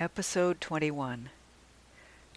Episode 21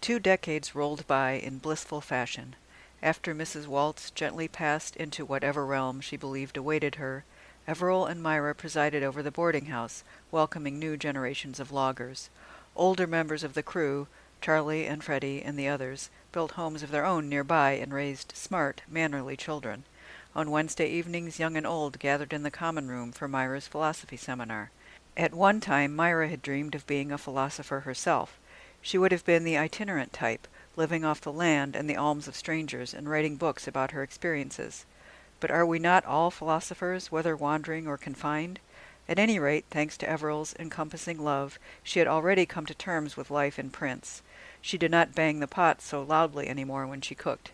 Two decades rolled by in blissful fashion. After Mrs. Waltz gently passed into whatever realm she believed awaited her, Everill and Myra presided over the boarding house, welcoming new generations of loggers. Older members of the crew, Charlie and Freddie and the others, built homes of their own nearby and raised smart, mannerly children. On Wednesday evenings, young and old gathered in the common room for Myra's philosophy seminar. At one time Myra had dreamed of being a philosopher herself. She would have been the itinerant type, living off the land and the alms of strangers, and writing books about her experiences. But are we not all philosophers, whether wandering or confined? At any rate, thanks to Everill's encompassing love, she had already come to terms with life in Prince. She did not bang the pot so loudly any more when she cooked.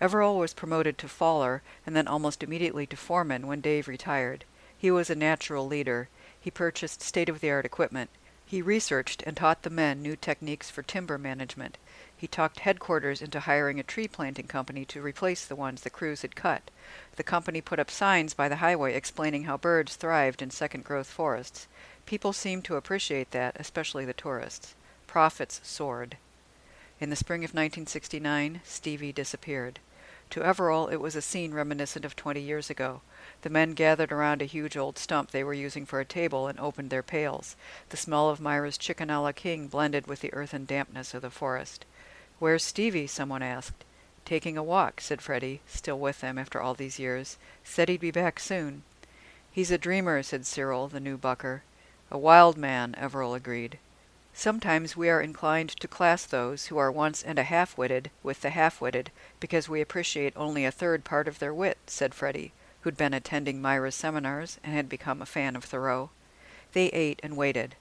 Everill was promoted to faller, and then almost immediately to foreman when Dave retired. He was a natural leader. He purchased state of the art equipment. He researched and taught the men new techniques for timber management. He talked headquarters into hiring a tree planting company to replace the ones the crews had cut. The company put up signs by the highway explaining how birds thrived in second growth forests. People seemed to appreciate that, especially the tourists. Profits soared. In the spring of 1969, Stevie disappeared. To Everill, it was a scene reminiscent of twenty years ago. The men gathered around a huge old stump they were using for a table and opened their pails. The smell of Myra's chicken a la king blended with the earthen dampness of the forest. Where's Stevie? someone asked. Taking a walk, said Freddie, still with them after all these years. Said he'd be back soon. He's a dreamer, said Cyril, the new bucker. A wild man, Everill agreed. Sometimes we are inclined to class those who are once and a half witted with the half witted because we appreciate only a third part of their wit, said Freddie who'd been attending Myra's seminars and had become a fan of Thoreau. They ate and waited.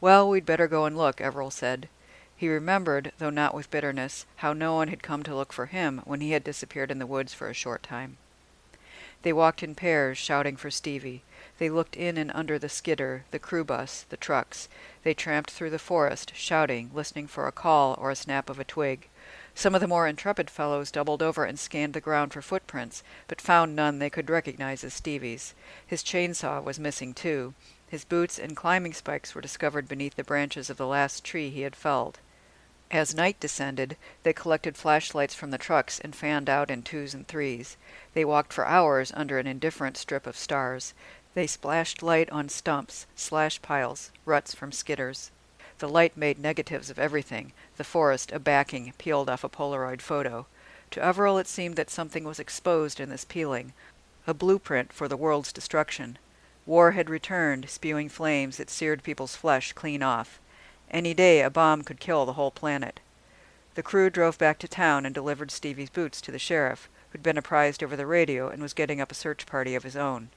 Well, we'd better go and look, Everill said. He remembered, though not with bitterness, how no one had come to look for him when he had disappeared in the woods for a short time. They walked in pairs, shouting for Stevie. They looked in and under the skidder, the crew bus, the trucks. They tramped through the forest, shouting, listening for a call or a snap of a twig. Some of the more intrepid fellows doubled over and scanned the ground for footprints, but found none they could recognize as Stevie's. His chainsaw was missing, too. His boots and climbing spikes were discovered beneath the branches of the last tree he had felled. As night descended, they collected flashlights from the trucks and fanned out in twos and threes. They walked for hours under an indifferent strip of stars. They splashed light on stumps, slash piles, ruts from skidders. The light made negatives of everything, the forest a backing peeled off a Polaroid photo. To Everill it seemed that something was exposed in this peeling, a blueprint for the world's destruction. War had returned, spewing flames that seared people's flesh clean off. Any day a bomb could kill the whole planet. The crew drove back to town and delivered Stevie's boots to the sheriff, who'd been apprised over the radio and was getting up a search party of his own.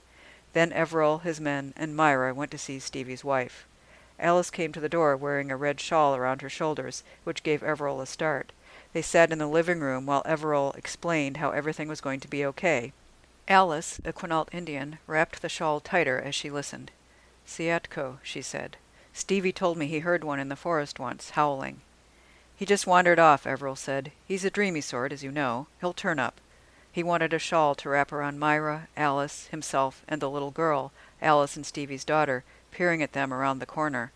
Then Everill, his men, and Myra went to see Stevie's wife. Alice came to the door wearing a red shawl around her shoulders, which gave Everill a start. They sat in the living room while Everill explained how everything was going to be okay. Alice, a Quinault Indian, wrapped the shawl tighter as she listened. Siatko, she said. Stevie told me he heard one in the forest once, howling. He just wandered off, Everill said. He's a dreamy sort, as you know. He'll turn up. He wanted a shawl to wrap around Myra, Alice, himself, and the little girl, Alice and Stevie's daughter, peering at them around the corner.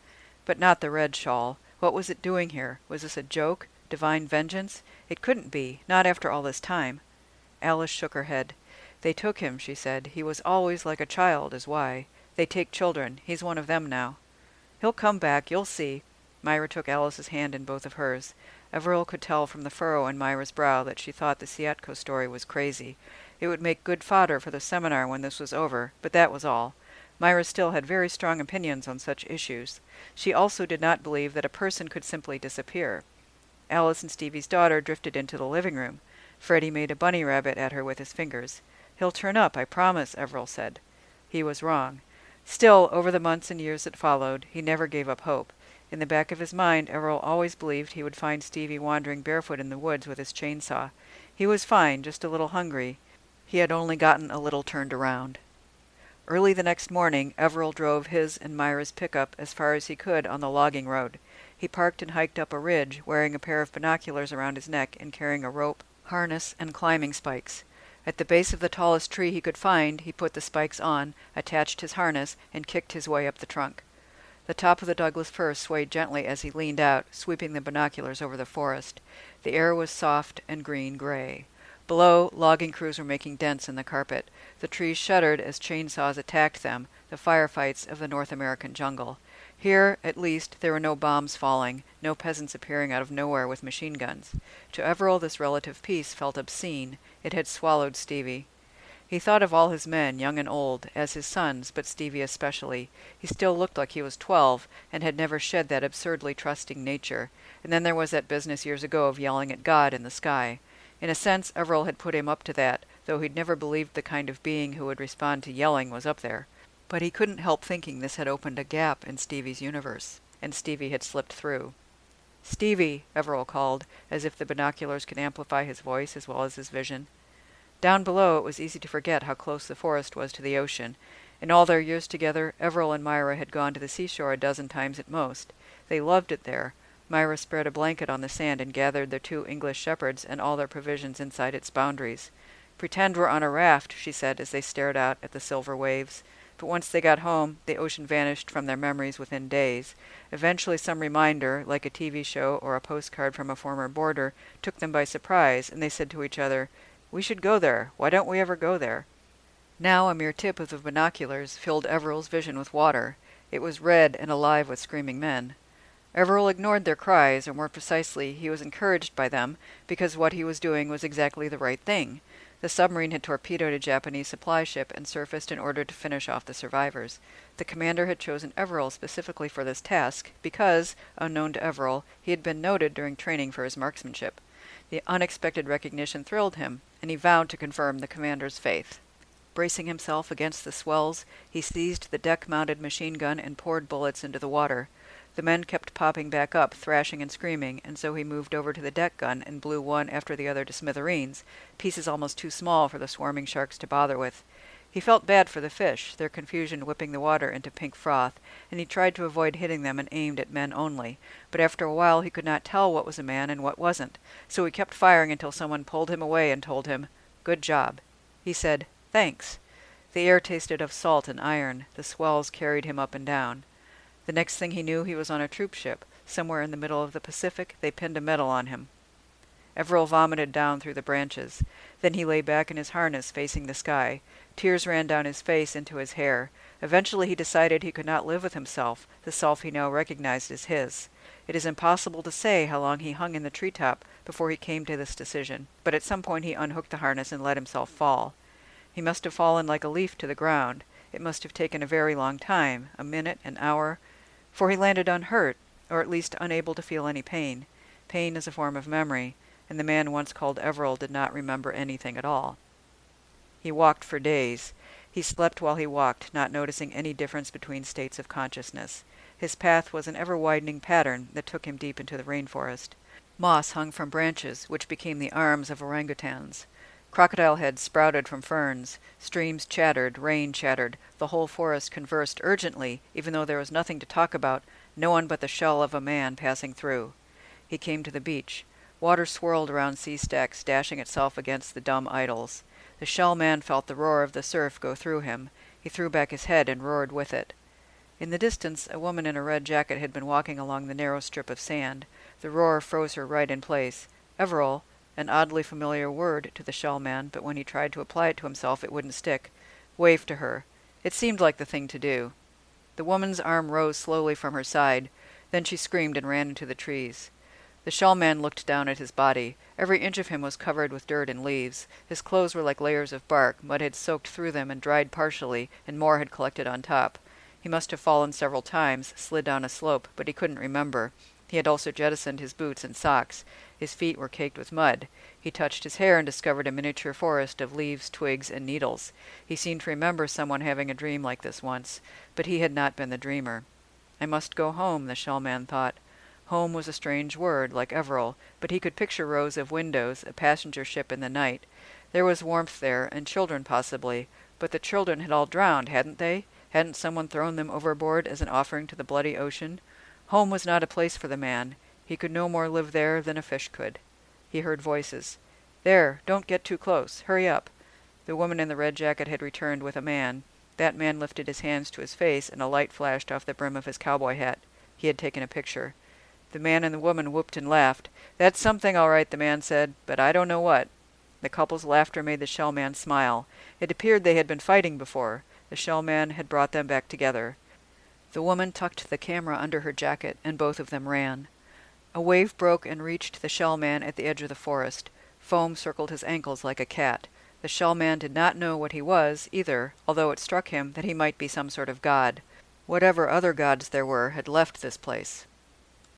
But not the red shawl. What was it doing here? Was this a joke? Divine vengeance? It couldn't be, not after all this time. Alice shook her head. They took him, she said. He was always like a child, is why. They take children. He's one of them now. He'll come back, you'll see. Myra took Alice's hand in both of hers. Everill could tell from the furrow in Myra's brow that she thought the Siatko story was crazy. It would make good fodder for the seminar when this was over, but that was all. Myra still had very strong opinions on such issues. She also did not believe that a person could simply disappear. Alice and Stevie's daughter drifted into the living room. Freddie made a bunny rabbit at her with his fingers. He'll turn up, I promise, Everill said. He was wrong. Still, over the months and years that followed, he never gave up hope. In the back of his mind, Everill always believed he would find Stevie wandering barefoot in the woods with his chainsaw. He was fine, just a little hungry. He had only gotten a little turned around. Early the next morning, Everill drove his and Myra's pickup as far as he could on the logging road. He parked and hiked up a ridge, wearing a pair of binoculars around his neck and carrying a rope, harness, and climbing spikes. At the base of the tallest tree he could find, he put the spikes on, attached his harness, and kicked his way up the trunk. The top of the Douglas fir swayed gently as he leaned out, sweeping the binoculars over the forest. The air was soft and green gray. Below, logging crews were making dents in the carpet. The trees shuddered as chainsaws attacked them, the firefights of the North American jungle. Here, at least, there were no bombs falling, no peasants appearing out of nowhere with machine guns. To Everill this relative peace felt obscene. It had swallowed Stevie. He thought of all his men, young and old, as his sons, but Stevie especially. He still looked like he was twelve, and had never shed that absurdly trusting nature. And then there was that business years ago of yelling at God in the sky. In a sense, Everill had put him up to that, though he'd never believed the kind of being who would respond to yelling was up there. But he couldn't help thinking this had opened a gap in Stevie's universe, and Stevie had slipped through. Stevie, Everill called, as if the binoculars could amplify his voice as well as his vision. Down below it was easy to forget how close the forest was to the ocean. In all their years together, Everill and Myra had gone to the seashore a dozen times at most. They loved it there. Myra spread a blanket on the sand and gathered their two English shepherds and all their provisions inside its boundaries. Pretend we're on a raft, she said as they stared out at the silver waves. But once they got home, the ocean vanished from their memories within days. Eventually, some reminder, like a TV show or a postcard from a former boarder, took them by surprise, and they said to each other, we should go there. Why don't we ever go there? Now a mere tip of the binoculars filled Everill's vision with water. It was red and alive with screaming men. Everill ignored their cries, or more precisely, he was encouraged by them, because what he was doing was exactly the right thing. The submarine had torpedoed a Japanese supply ship and surfaced in order to finish off the survivors. The commander had chosen Everill specifically for this task because, unknown to Everill, he had been noted during training for his marksmanship. The unexpected recognition thrilled him, and he vowed to confirm the commander's faith. Bracing himself against the swells, he seized the deck mounted machine gun and poured bullets into the water. The men kept popping back up, thrashing and screaming, and so he moved over to the deck gun and blew one after the other to smithereens, pieces almost too small for the swarming sharks to bother with. He felt bad for the fish, their confusion whipping the water into pink froth, and he tried to avoid hitting them and aimed at men only. But after a while he could not tell what was a man and what wasn't, so he kept firing until someone pulled him away and told him, Good job. He said, Thanks. The air tasted of salt and iron. The swells carried him up and down. The next thing he knew, he was on a troop ship. Somewhere in the middle of the Pacific, they pinned a medal on him. Everill vomited down through the branches. Then he lay back in his harness, facing the sky. Tears ran down his face into his hair. Eventually he decided he could not live with himself, the self he now recognized as his. It is impossible to say how long he hung in the tree top before he came to this decision, but at some point he unhooked the harness and let himself fall. He must have fallen like a leaf to the ground. It must have taken a very long time, a minute, an hour, for he landed unhurt, or at least unable to feel any pain. Pain is a form of memory, and the man once called Everill did not remember anything at all. He walked for days. He slept while he walked, not noticing any difference between states of consciousness. His path was an ever widening pattern that took him deep into the rainforest. Moss hung from branches, which became the arms of orangutans. Crocodile heads sprouted from ferns. Streams chattered, rain chattered. The whole forest conversed urgently, even though there was nothing to talk about, no one but the shell of a man passing through. He came to the beach. Water swirled around sea stacks, dashing itself against the dumb idols. The shell man felt the roar of the surf go through him. He threw back his head and roared with it. In the distance, a woman in a red jacket had been walking along the narrow strip of sand. The roar froze her right in place. Everill, an oddly familiar word to the shell man, but when he tried to apply it to himself it wouldn't stick, waved to her. It seemed like the thing to do. The woman's arm rose slowly from her side. Then she screamed and ran into the trees. The shell man looked down at his body. Every inch of him was covered with dirt and leaves. His clothes were like layers of bark. Mud had soaked through them and dried partially, and more had collected on top. He must have fallen several times, slid down a slope, but he couldn't remember. He had also jettisoned his boots and socks. His feet were caked with mud. He touched his hair and discovered a miniature forest of leaves, twigs, and needles. He seemed to remember someone having a dream like this once, but he had not been the dreamer. I must go home, the shell man thought. Home was a strange word, like Everill, but he could picture rows of windows, a passenger ship in the night. There was warmth there, and children possibly, but the children had all drowned, hadn't they? Hadn't someone thrown them overboard as an offering to the bloody ocean? Home was not a place for the man. He could no more live there than a fish could. He heard voices. There, don't get too close. Hurry up. The woman in the red jacket had returned with a man. That man lifted his hands to his face, and a light flashed off the brim of his cowboy hat. He had taken a picture. The man and the woman whooped and laughed. That's something, all right, the man said, but I don't know what. The couple's laughter made the shell man smile. It appeared they had been fighting before. The shell man had brought them back together. The woman tucked the camera under her jacket, and both of them ran. A wave broke and reached the shell man at the edge of the forest. Foam circled his ankles like a cat. The shell man did not know what he was, either, although it struck him that he might be some sort of god. Whatever other gods there were had left this place.